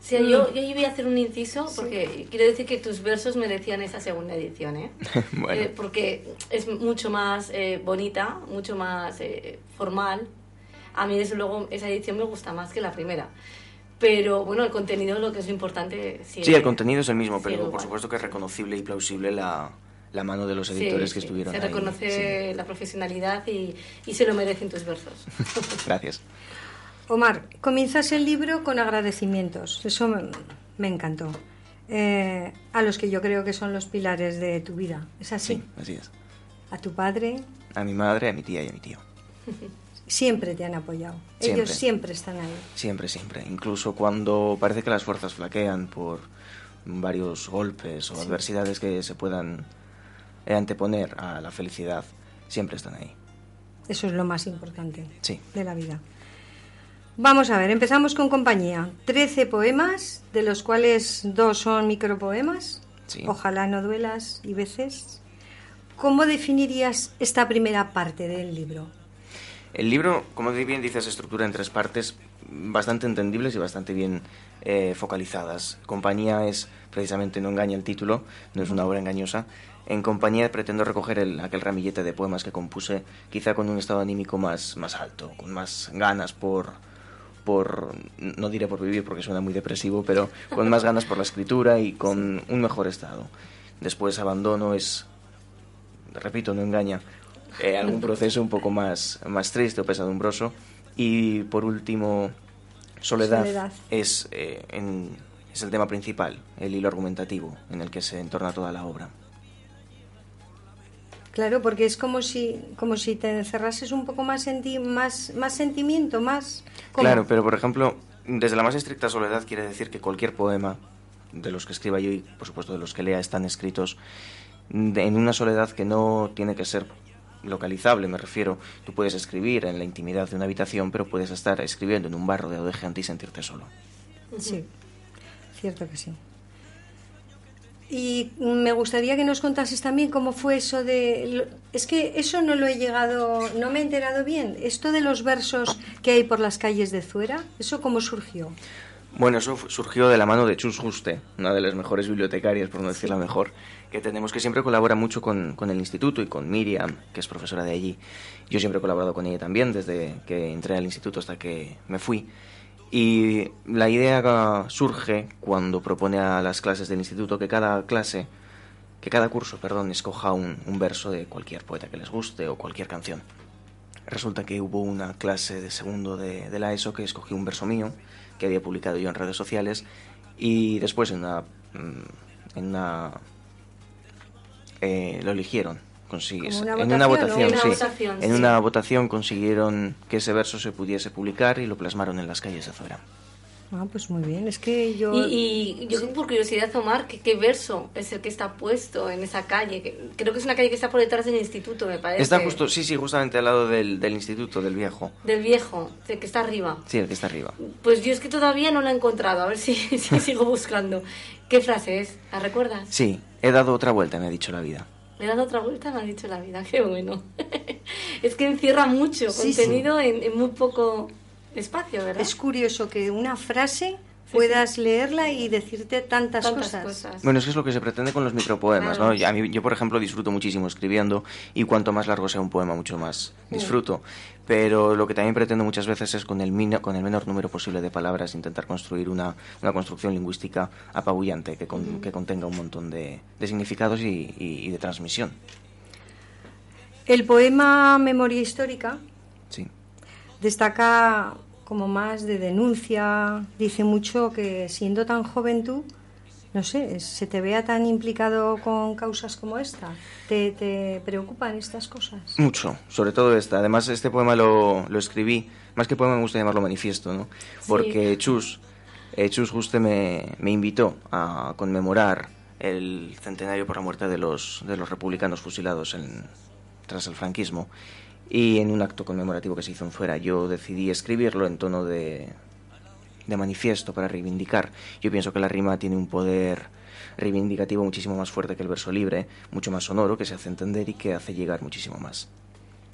Sí, yo, yo ahí voy a hacer un inciso porque quiero decir que tus versos merecían esa segunda edición, ¿eh? (laughs) Bueno. Eh, porque es mucho más eh, bonita, mucho más eh, formal. A mí, desde luego, esa edición me gusta más que la primera. Pero bueno, el contenido, lo que es lo importante. Sí, Sí, el contenido es el mismo, pero por supuesto que es reconocible y plausible la, la mano de los Sí, editores que sí, estuvieron Se ahí. reconoce la profesionalidad y, y se lo merecen tus versos. (laughs) Gracias. Omar, comienzas el libro con agradecimientos. Eso me, me encantó. Eh, a los que yo creo que son los pilares de tu vida. ¿Es así? Sí, así es. A tu padre A mi madre, a mi tía y a mi tío. (laughs) siempre te han apoyado. Siempre. Ellos siempre están ahí. Siempre, siempre. Incluso cuando parece que las fuerzas flaquean por varios golpes o adversidades que se puedan eh, anteponer a la felicidad, siempre están ahí. Eso es lo más importante Sí. de la vida. Vamos a ver, empezamos con compañía. Trece poemas, de los cuales dos son micropoemas. Sí. Ojalá no duelas y veces. ¿Cómo definirías esta primera parte del libro? El libro, como bien dices, se estructura en tres partes bastante entendibles y bastante bien eh, focalizadas. Compañía es, precisamente, no engaña el título, no es una obra engañosa. En compañía pretendo recoger el- aquel ramillete de poemas que compuse, quizá con un estado anímico más, más alto, con más ganas por, por, no diré por vivir porque suena muy depresivo, pero con más ganas por la escritura y con un mejor estado. Después abandono es, repito, no engaña, eh, algún proceso un poco más, más triste o pesadumbroso. Y por último, soledad, Soledad. Es, eh, en- es el tema principal, el hilo argumentativo en el que se entorna toda la obra. Claro, porque es como si, como si te encerrases un poco más en ti, más, más sentimiento, más... ¿cómo? Claro, pero por ejemplo, desde la más estricta soledad quiere decir que cualquier poema de los que escriba yo y por supuesto de los que lea están escritos en una soledad que no tiene que ser localizable, me refiero. Tú puedes escribir en la intimidad de una habitación, pero puedes estar escribiendo en un barro de gente y sentirte solo. Sí, cierto que sí. Y me gustaría que nos contases también cómo fue eso de... Es que eso no lo he llegado, no me he enterado bien. Esto de los versos que hay por las calles de Zuera, ¿eso cómo surgió? Bueno, eso surgió de la mano de Chus Juste, una de las mejores bibliotecarias, por no decir la mejor, que tenemos, que siempre colabora mucho con, con el instituto y con Miriam, que es profesora de allí. Yo siempre he colaborado con ella también, desde que entré al instituto hasta que me fui. Y la idea surge cuando propone a las clases del instituto que cada clase, que cada curso, perdón, escoja un, un verso de cualquier poeta que les guste o cualquier canción. Resulta que hubo una clase de segundo de, de la ESO que escogió un verso mío, que había publicado yo en redes sociales, y después en una... mm, En una eh, lo eligieron. Como una en una votación, sí. Una votación, en sí. una votación consiguieron que ese verso se pudiese publicar y lo plasmaron en las calles de Zuera. Ah, pues muy bien. Es que yo... Y, y yo por curiosidad, Omar, ¿qué, ¿qué verso es el que está puesto en esa calle? Que- creo que es una calle que está por detrás del instituto, me parece. Está justo, sí, sí, justamente al lado del, del instituto, del viejo. Del viejo, el que está arriba. Sí, el que está arriba. Pues yo es que todavía no la he encontrado, a ver si, (laughs) si (laughs) sigo buscando. ¿Qué frase es? ¿La recuerdas? Sí, he dado otra vuelta, me ha dicho la vida. Me he dado otra vuelta, me ha dicho la vida, (laughs) qué bueno. es que encierra mucho Sí, contenido En, en muy poco espacio, ¿verdad? Es curioso que una frase puedas leerla y decirte tantas, Tantas cosas. cosas. Bueno, es que es lo que se pretende con los micropoemas, Claro. ¿no? Y A mí, yo, por ejemplo, disfruto muchísimo escribiendo y cuanto más largo sea un poema, mucho más disfruto. Pero lo que también pretendo muchas veces es con el, mino- con el menor número posible de palabras intentar construir una, una construcción lingüística apabullante que, con- que contenga un montón de, de significados y, y- y de transmisión. El poema Memoria Histórica Sí. Destaca como más de denuncia, dice mucho que siendo tan joven tú, no sé, se te vea tan implicado con causas como esta. ¿Te, te preocupan estas cosas? Mucho, sobre todo esta. Además, este poema lo, lo escribí, más que poema me gusta llamarlo manifiesto, ¿no? Porque Chus, eh, Chus Juste me, me invitó a conmemorar el centenario por la muerte de los, de los republicanos fusilados en, tras el franquismo. Y en un acto conmemorativo que se hizo en fuera, yo decidí escribirlo en tono de, de manifiesto para reivindicar. Yo pienso que la rima tiene un poder reivindicativo muchísimo más fuerte que el verso libre, mucho más sonoro, que se hace entender y que hace llegar muchísimo más.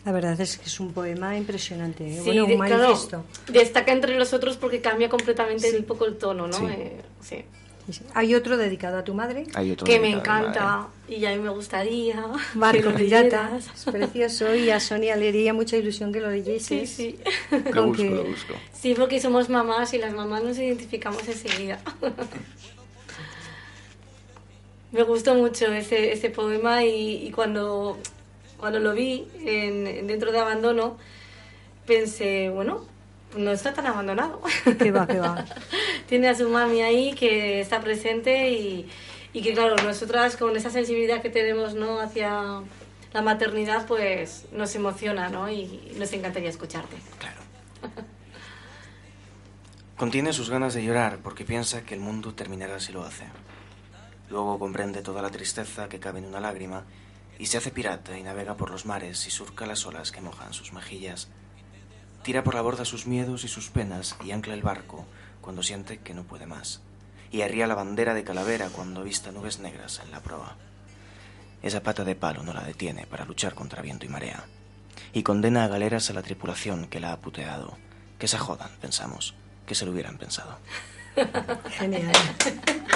La verdad es que es un poema impresionante. ¿eh? Sí, bueno, de- un claro, manifiesto. destaca entre los otros porque cambia completamente un poco el tono, ¿no? Sí. Eh, sí. Sí, sí. Hay otro dedicado a tu madre. Hay otro Que me encanta y a mí me gustaría. (laughs) Barco lo Pirata, leyeras. es precioso y a Sonia le haría mucha ilusión que lo Sí, leyeses. sí. Lo Con busco, que- lo busco. Sí, porque somos mamás y las mamás nos identificamos enseguida. (laughs) Me gustó mucho ese, ese poema y, y cuando, cuando lo vi en, dentro de Abandono, pensé, bueno, no está tan abandonado. Que va, que va. (laughs) Tiene a su mami ahí que está presente y, y que, claro, nosotras con esa sensibilidad que tenemos ¿no? hacia la maternidad, pues nos emociona ¿no? y nos encantaría escucharte. Contiene sus ganas de llorar porque piensa que el mundo terminará si lo hace. Luego comprende toda la tristeza que cabe en una lágrima y se hace pirata y navega por los mares y surca las olas que mojan sus mejillas. Tira por la borda sus miedos y sus penas y ancla el barco cuando siente que no puede más. Y arría la bandera de calavera cuando avista nubes negras en la proa. Esa pata de palo no la detiene para luchar contra viento y marea. Y condena a galeras a la tripulación que la ha puteado. Que se jodan, pensamos. Que se lo hubieran pensado. (laughs) Genial.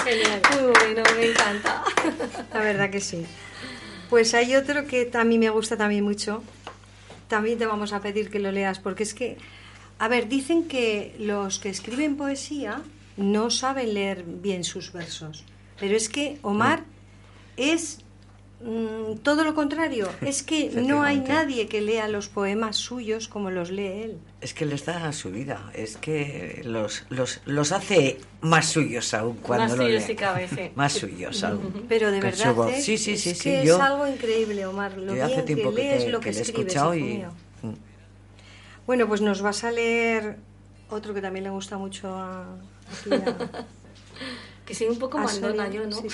Genial. Muy bueno, me encanta. La verdad que sí. Pues hay otro que a mí me gusta también mucho. También te vamos a pedir que lo leas porque es que, a ver, dicen que los que escriben poesía no saben leer bien sus versos. Pero es que Omar es mm, todo lo contrario. (laughs) Es que no hay nadie que lea los poemas suyos como los lee él. Es que les da su vida, es que los, los, los hace más suyos aún cuando Más lo suyos leen. si cabe, sí. (laughs) Más suyos aún. Pero de verdad, voz. ¿eh? Sí, sí, es sí, sí, que yo- es algo increíble, Omar. Lo Yo hace bien tiempo que que, lees te- lo que que he escuchado y... Mm. Bueno, pues nos vas a leer otro que también le gusta mucho a... aquí a- (laughs) Que soy un poco a mandona Sonia. yo, ¿no? Sí,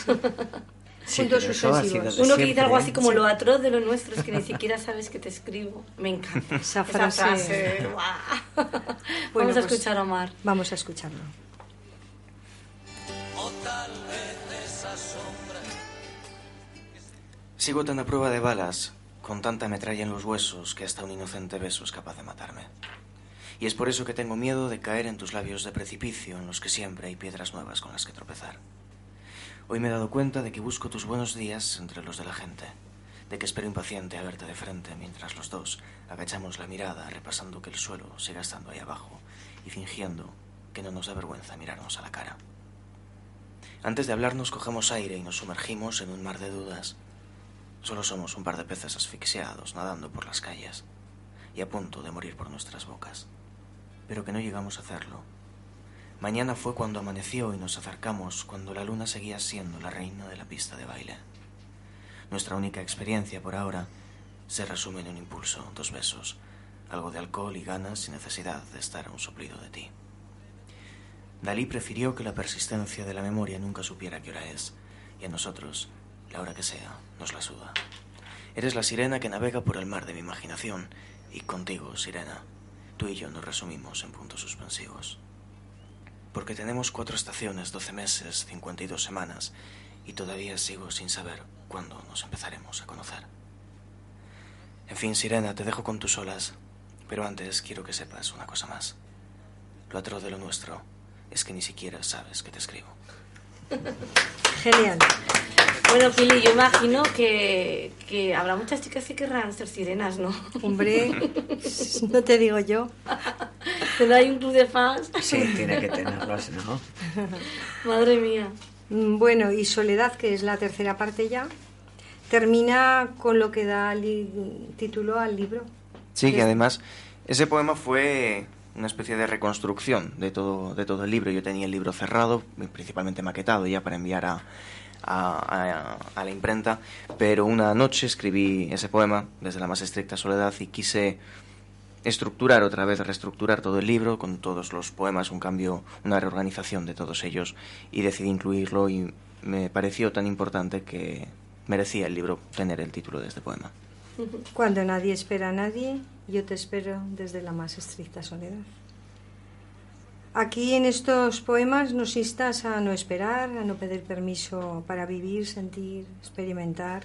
sí. De Uno que dice algo ¿eh? así como Sí. lo atroz de lo nuestro es que ni siquiera sabes que te escribo. Me encanta. (laughs) Esa frase. (laughs) guau. Bueno, Vamos a pues- escuchar a Omar. Vamos a escucharlo. Sigo tan a prueba de balas, con tanta metralla en los huesos, que hasta un inocente beso es capaz de matarme. Y es por eso que tengo miedo de caer en tus labios de precipicio, en los que siempre hay piedras nuevas con las que tropezar. Hoy me he dado cuenta de que busco tus buenos días entre los de la gente, de que espero impaciente a verte de frente mientras los dos agachamos la mirada repasando que el suelo siga estando ahí abajo y fingiendo que no nos da vergüenza mirarnos a la cara. Antes de hablarnos cogemos aire y nos sumergimos en un mar de dudas. Solo somos un par de peces asfixiados nadando por las calles y a punto de morir por nuestras bocas. Pero que no llegamos a hacerlo. Mañana fue cuando amaneció y nos acercamos cuando la luna seguía siendo la reina de la pista de baile. Nuestra única experiencia por ahora se resume en un impulso, dos besos, algo de alcohol y ganas sin necesidad de estar a un soplido de ti. Dalí prefirió que la persistencia de la memoria nunca supiera qué hora es, y a nosotros, la hora que sea, nos la suda. Eres la sirena que navega por el mar de mi imaginación, y contigo, sirena, tú y yo nos resumimos en puntos suspensivos. Porque tenemos cuatro estaciones, doce meses, cincuenta y dos semanas, y todavía sigo sin saber cuándo nos empezaremos a conocer. En fin, Sirena, te dejo con tus olas, pero antes quiero que sepas una cosa más. Lo atroz de lo nuestro es que ni siquiera sabes que te escribo. Genial. Bueno, Pili, yo imagino que, que habrá muchas chicas que querrán ser sirenas, ¿no? Hombre, (laughs) no te digo yo. Pero hay un club de fans. Sí, tiene que tenerlos, ¿no? (laughs) Madre mía. Mm, Bueno, y Soledad, que es la tercera parte ya, termina con lo que da título al libro. Sí, que Es- además ese poema fue una especie de reconstrucción de todo, de todo el libro. Yo tenía el libro cerrado, principalmente maquetado ya para enviar a, a, a- a la imprenta, pero una noche escribí ese poema desde la más estricta soledad y quise estructurar otra vez, reestructurar todo el libro con todos los poemas, un cambio, una reorganización de todos ellos y decidí incluirlo y me pareció tan importante que merecía el libro tener el título de este poema. (laughs) Cuando nadie espera a nadie, yo te espero desde la más estricta soledad. Aquí en estos poemas nos instas a no esperar, a no pedir permiso para vivir, sentir, experimentar.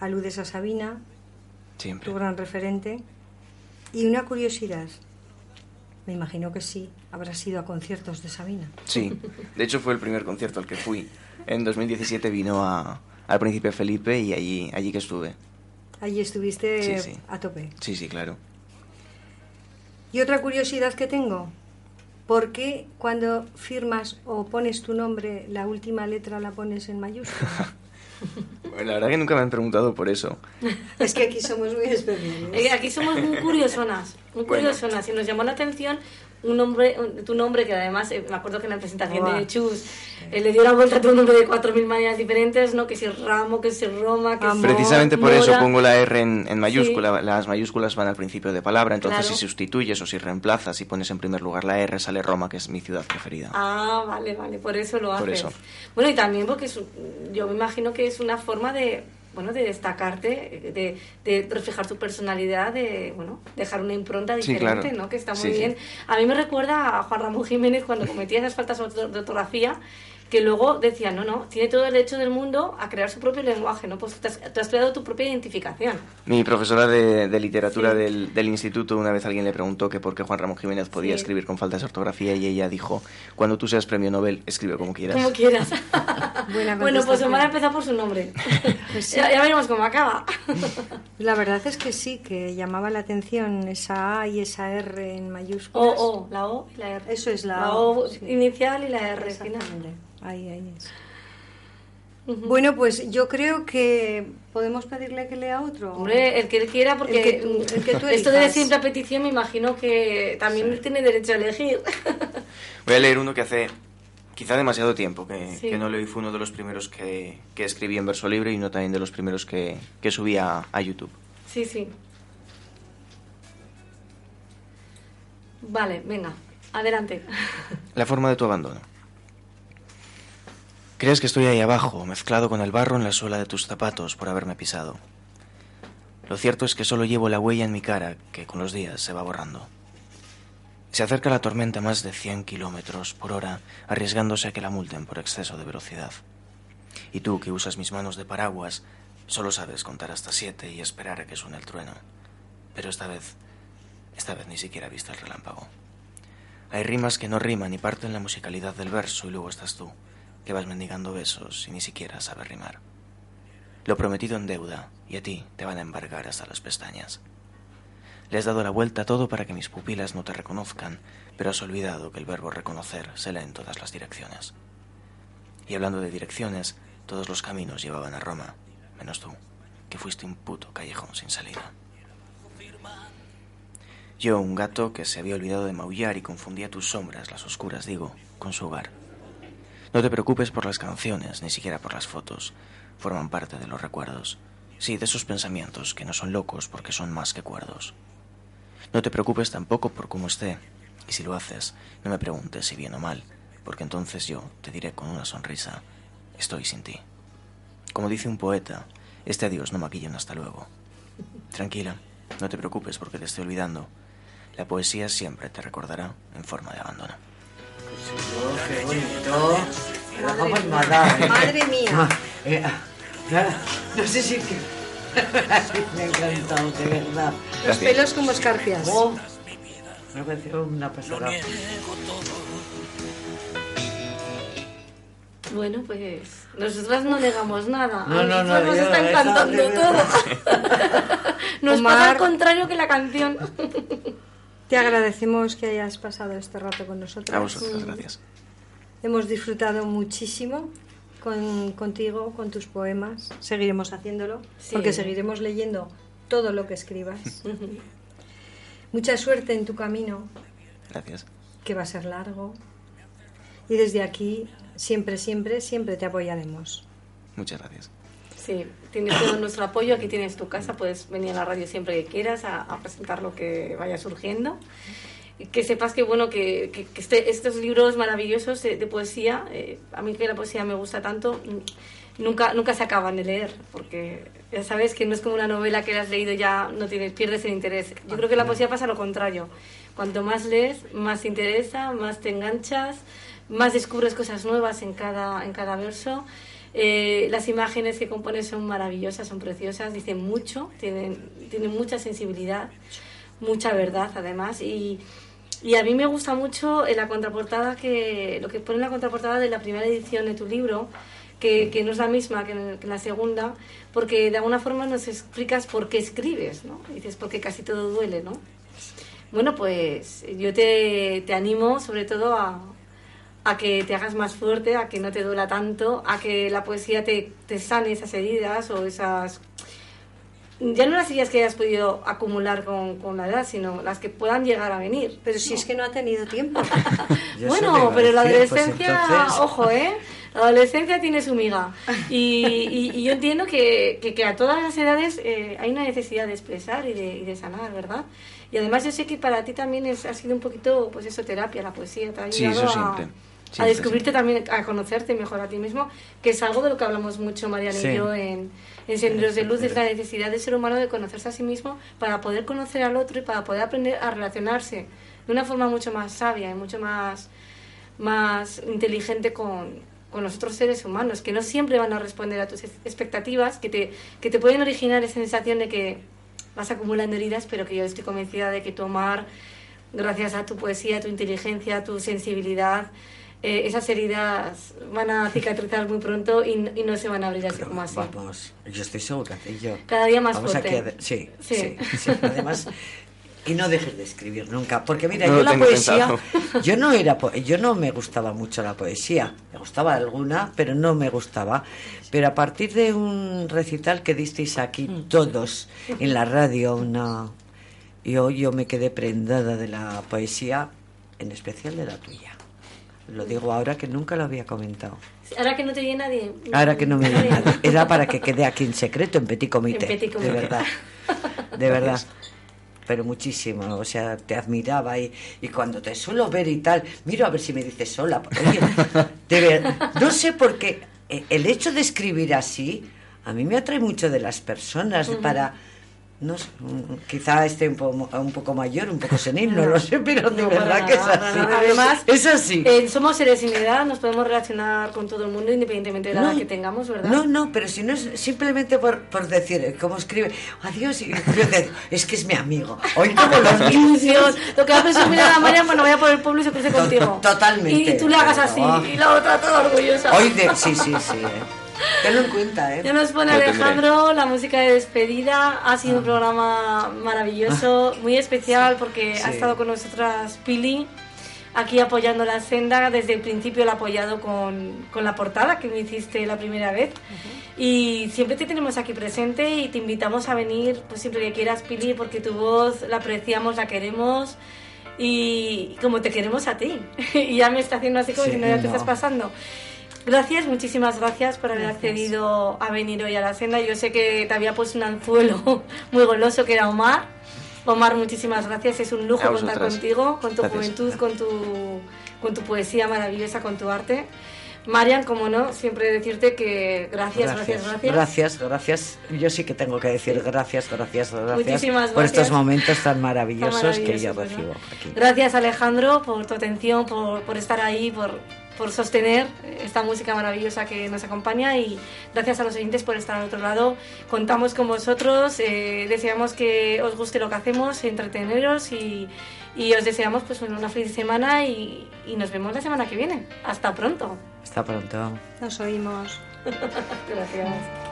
Aludes a Sabina, Siempre. tu gran referente. Y una curiosidad, me imagino que sí, habrás ido a conciertos de Sabina. Sí, de hecho fue el primer concierto al que fui. En 2017 vino a, al Príncipe Felipe y allí, allí que estuve. Allí estuviste Sí, sí. a tope. Sí, sí, claro. Y otra curiosidad que tengo, ¿por qué cuando firmas o pones tu nombre, la última letra la pones en mayúscula? (laughs) Bueno, la verdad que nunca me han preguntado por eso. es que aquí somos muy especiales. Eh, Aquí somos muy curiosonas, muy Bueno. curiosonas. Y nos llamó la atención un nombre, un- tu nombre, que además, eh, me acuerdo que en la presentación de Chus eh, le dio la vuelta a tu nombre de 4.000 maneras diferentes, ¿no? Que si Ramo, que si Roma, que si Precisamente por Mora. eso pongo la R en, en mayúscula. Las mayúsculas van al principio de palabra, entonces Claro. si sustituyes o si reemplazas y pones en primer lugar la R, sale Roma, que es mi ciudad preferida. Ah, vale, vale, por eso lo haces. Por eso. Bueno, y también porque es un- yo me imagino que es una forma de, bueno, de destacarte, de, de reflejar tu personalidad, de, bueno, dejar una impronta Sí, diferente, claro. ¿no? Que está muy Sí, sí. bien. A mí me recuerda a Juan Ramón Jiménez cuando cometía esas faltas de ortografía, que luego decía, no, no, tiene todo el derecho del mundo a crear su propio lenguaje, ¿no? Pues te has, te has creado tu propia identificación. Mi profesora de, de literatura Sí. del, del instituto, una vez alguien le preguntó que por qué Juan Ramón Jiménez podía Sí. escribir con faltas de ortografía y ella dijo, cuando tú seas premio Nobel, escribe como quieras. Como quieras. (laughs) Buena (laughs) bueno, pues. Omar ha empezado por su nombre. (laughs) Pues sí. ya, ya veremos cómo acaba. La verdad es que sí, que llamaba la atención esa A y esa R en O, mayúsculas. O, la O y la R. Eso es la, La O sí. inicial y la R final. Ahí, ahí es. Bueno, pues yo creo que podemos pedirle que lea otro. Hombre, el que él quiera, porque El que tú- el que tú esto de siempre a petición me imagino que también tiene derecho a elegir. (laughs) Voy a leer uno que hace quizá demasiado tiempo que, Sí. que no leo y fue uno de los primeros que, que escribí en verso libre y no también de los primeros que, que subí a, a YouTube. Sí, sí. Vale, venga, adelante. La forma de tu abandono. Crees que estoy ahí abajo, mezclado con el barro en la suela de tus zapatos por haberme pisado. Lo cierto es que solo llevo la huella en mi cara que con los días se va borrando. Se acerca la tormenta más de 100 kilómetros por hora, arriesgándose a que la multen por exceso de velocidad. Y tú, que usas mis manos de paraguas, solo sabes contar hasta siete y esperar a que suene el trueno. Pero esta vez, esta vez ni siquiera viste el relámpago. Hay rimas que no riman y parten la musicalidad del verso y luego estás tú, que vas mendigando besos y ni siquiera sabes rimar. Lo prometido en deuda y a ti te van a embargar hasta las pestañas. Le has dado la vuelta a todo para que mis pupilas no te reconozcan, pero has olvidado que el verbo reconocer se lee en todas las direcciones. Y hablando de direcciones, todos los caminos llevaban a Roma, menos tú, que fuiste un puto callejón sin salida. Yo, un gato que se había olvidado de maullar y confundía tus sombras, las oscuras, digo, con su hogar. No te preocupes por las canciones, ni siquiera por las fotos. Forman parte de los recuerdos. Sí, de esos pensamientos que no son locos porque son más que cuerdos. No te preocupes tampoco por cómo esté. Y si lo haces, no me preguntes si bien o mal. porque entonces yo te diré con una sonrisa, estoy sin ti. Como dice un poeta, este adiós no maquilla un hasta luego. Tranquila, no te preocupes porque te estoy olvidando. La poesía siempre te recordará en forma de abandono. Oh, qué bonito. La Madre vamos mía. a dar, ¿eh? Madre mía. Ah, (laughs) eh, no sé si que... (laughs) me ha encantado, de verdad. Los pelos como escarpias. Oh, me ha parecido una pasada. Bueno, pues nosotras no negamos nada. No, A no, no, nosotras nos yo- está esa encantando de todo. (laughs) Nos Omar- pasa al contrario que la canción. Te agradecemos que hayas pasado este rato con nosotros. A vosotros, gracias. Hemos disfrutado muchísimo con, contigo, con tus poemas. Seguiremos haciéndolo, Sí. porque seguiremos leyendo todo lo que escribas. (laughs) Mucha suerte en tu camino, Gracias. que va a ser largo. Y desde aquí, siempre, siempre, siempre te apoyaremos. Muchas gracias. Sí, tienes todo nuestro apoyo, aquí tienes tu casa, puedes venir a la radio siempre que quieras a, a presentar lo que vaya surgiendo. Que sepas que, bueno, que, que- que este- estos libros maravillosos de, de poesía, eh, a mí que la poesía me gusta tanto, mm, nunca, nunca se acaban de leer, porque ya sabes que no es como una novela que la has leído ya no tienes, pierdes el interés. Yo creo que la poesía pasa lo contrario. Cuanto más lees, más te interesa, más te enganchas, más descubres cosas nuevas en cada, en cada verso. Eh, las imágenes que compones son maravillosas, son preciosas, dicen mucho, tienen, tienen mucha sensibilidad, mucha verdad además. Y, y a mí me gusta mucho la contraportada, que lo que pone en la contraportada de la primera edición de tu libro, que, que no es la misma que en, la segunda, porque de alguna forma nos explicas por qué escribes, ¿no? Dices, porque casi todo duele, ¿no? Bueno, pues yo te, te animo sobre todo a, a que te hagas más fuerte, a que no te duela tanto, a que la poesía te, te sane esas heridas o esas... Ya no las heridas que hayas podido acumular con, con la edad, sino las que puedan llegar a venir. Pero si es que no ha tenido tiempo. (laughs) (laughs) Bueno, pero la pues adolescencia, entonces- ojo, ¿eh? La adolescencia tiene su miga. Y, y- y yo entiendo que, que- que a todas las edades eh, hay una necesidad de expresar y de, y de sanar, ¿verdad? Y además yo sé que para ti también es, ha sido un poquito, pues eso, terapia, la poesía. Te ha Sí, eso a, siempre. A descubrirte también, a conocerte mejor a ti mismo, que es algo de lo que hablamos mucho Mariana y yo en, en Senderos de Luz, es la necesidad del ser humano de conocerse a sí mismo para poder conocer al otro y para poder aprender a relacionarse de una forma mucho más sabia y mucho más, más inteligente con, con los otros seres humanos, que no siempre van a responder a tus ex- expectativas, que te, que te pueden originar esa sensación de que vas acumulando heridas, pero que yo estoy convencida de que tu Omar, gracias a tu poesía, tu inteligencia, tu sensibilidad, eh, esas heridas van a cicatrizar muy pronto y, y no se van a abrir así como así. Vamos, yo estoy segura que yo. Cada día más Vamos fuerte. aquí a de- sí, Sí. sí, sí, Además, y no dejes de escribir nunca, porque mira, No yo la poesía, pensado. yo no era, po- yo no me gustaba mucho la poesía, me gustaba alguna, pero no me gustaba. Pero a partir de un recital que disteis aquí Mm. todos en la radio, una, yo, yo me quedé prendada de la poesía, en especial de la tuya. Lo digo ahora que nunca lo había comentado. Ahora que no te viene nadie. Ahora que no me Nadie. nadie. Era para que quede aquí en secreto, en petit comité. En petit comité. De verdad. De verdad. Pero muchísimo. O sea, te admiraba y, y cuando te suelo ver y tal, miro a ver si me dices sola. Oye, de verdad, no sé por qué eh, el hecho de escribir así a mí me atrae mucho de las personas para. No sé, quizá esté un, po- un poco mayor, un poco senil, no, lo sé, pero de No, verdad que es así. Además, es así. Eh, somos seres sin edad, nos podemos relacionar con todo el mundo independientemente de la No, edad que tengamos, ¿verdad? No, no, pero si no es simplemente por, por decir, como escribe, adiós, y es que es mi amigo. Hoy como los (laughs) ilusión. Lo que va a presumir a la María cuando vaya por el pueblo y se cruce contigo. Totalmente. Y tú le hagas así, Oh. y la otra toda orgullosa. Hoy de, sí, sí, sí. eh. Tenlo en cuenta, ¿eh? Ya nos pone Lo tendré. Alejandro la música de despedida. Ha sido un programa maravilloso, muy especial porque ha Sí. estado con nosotras Pili, aquí apoyando la senda. Desde el principio la ha apoyado con, con la portada que me hiciste la primera vez. Y siempre te tenemos aquí presente y te invitamos a venir pues siempre que quieras, Pili, porque tu voz la apreciamos, la queremos. Y como te queremos a ti. (laughs) y ya me está haciendo así como Sí, si no ya te no. estás pasando. Gracias, muchísimas gracias por haber accedido a venir hoy a la senda. Yo sé que te había puesto un anzuelo (laughs) muy goloso que era Omar Omar, muchísimas gracias. Es un lujo contar contigo, con tu Gracias. juventud, con tu, con tu poesía maravillosa, con tu arte. Marian, como no, siempre decirte que gracias, gracias, gracias. Gracias, gracias. Yo sí que tengo que decir gracias, gracias, gracias. Muchísimas Por estos gracias. momentos tan Tan maravillosos que yo maravillosos, recibo aquí. Gracias Alejandro por tu atención, por, por estar ahí, por, por sostener esta música maravillosa que nos acompaña y gracias a los oyentes por estar al otro lado. Contamos con vosotros, eh, deseamos que os guste lo que hacemos, entreteneros y, y os deseamos pues una feliz semana y, y nos vemos la semana que viene. Hasta pronto. Hasta pronto. Nos oímos. (laughs) Gracias.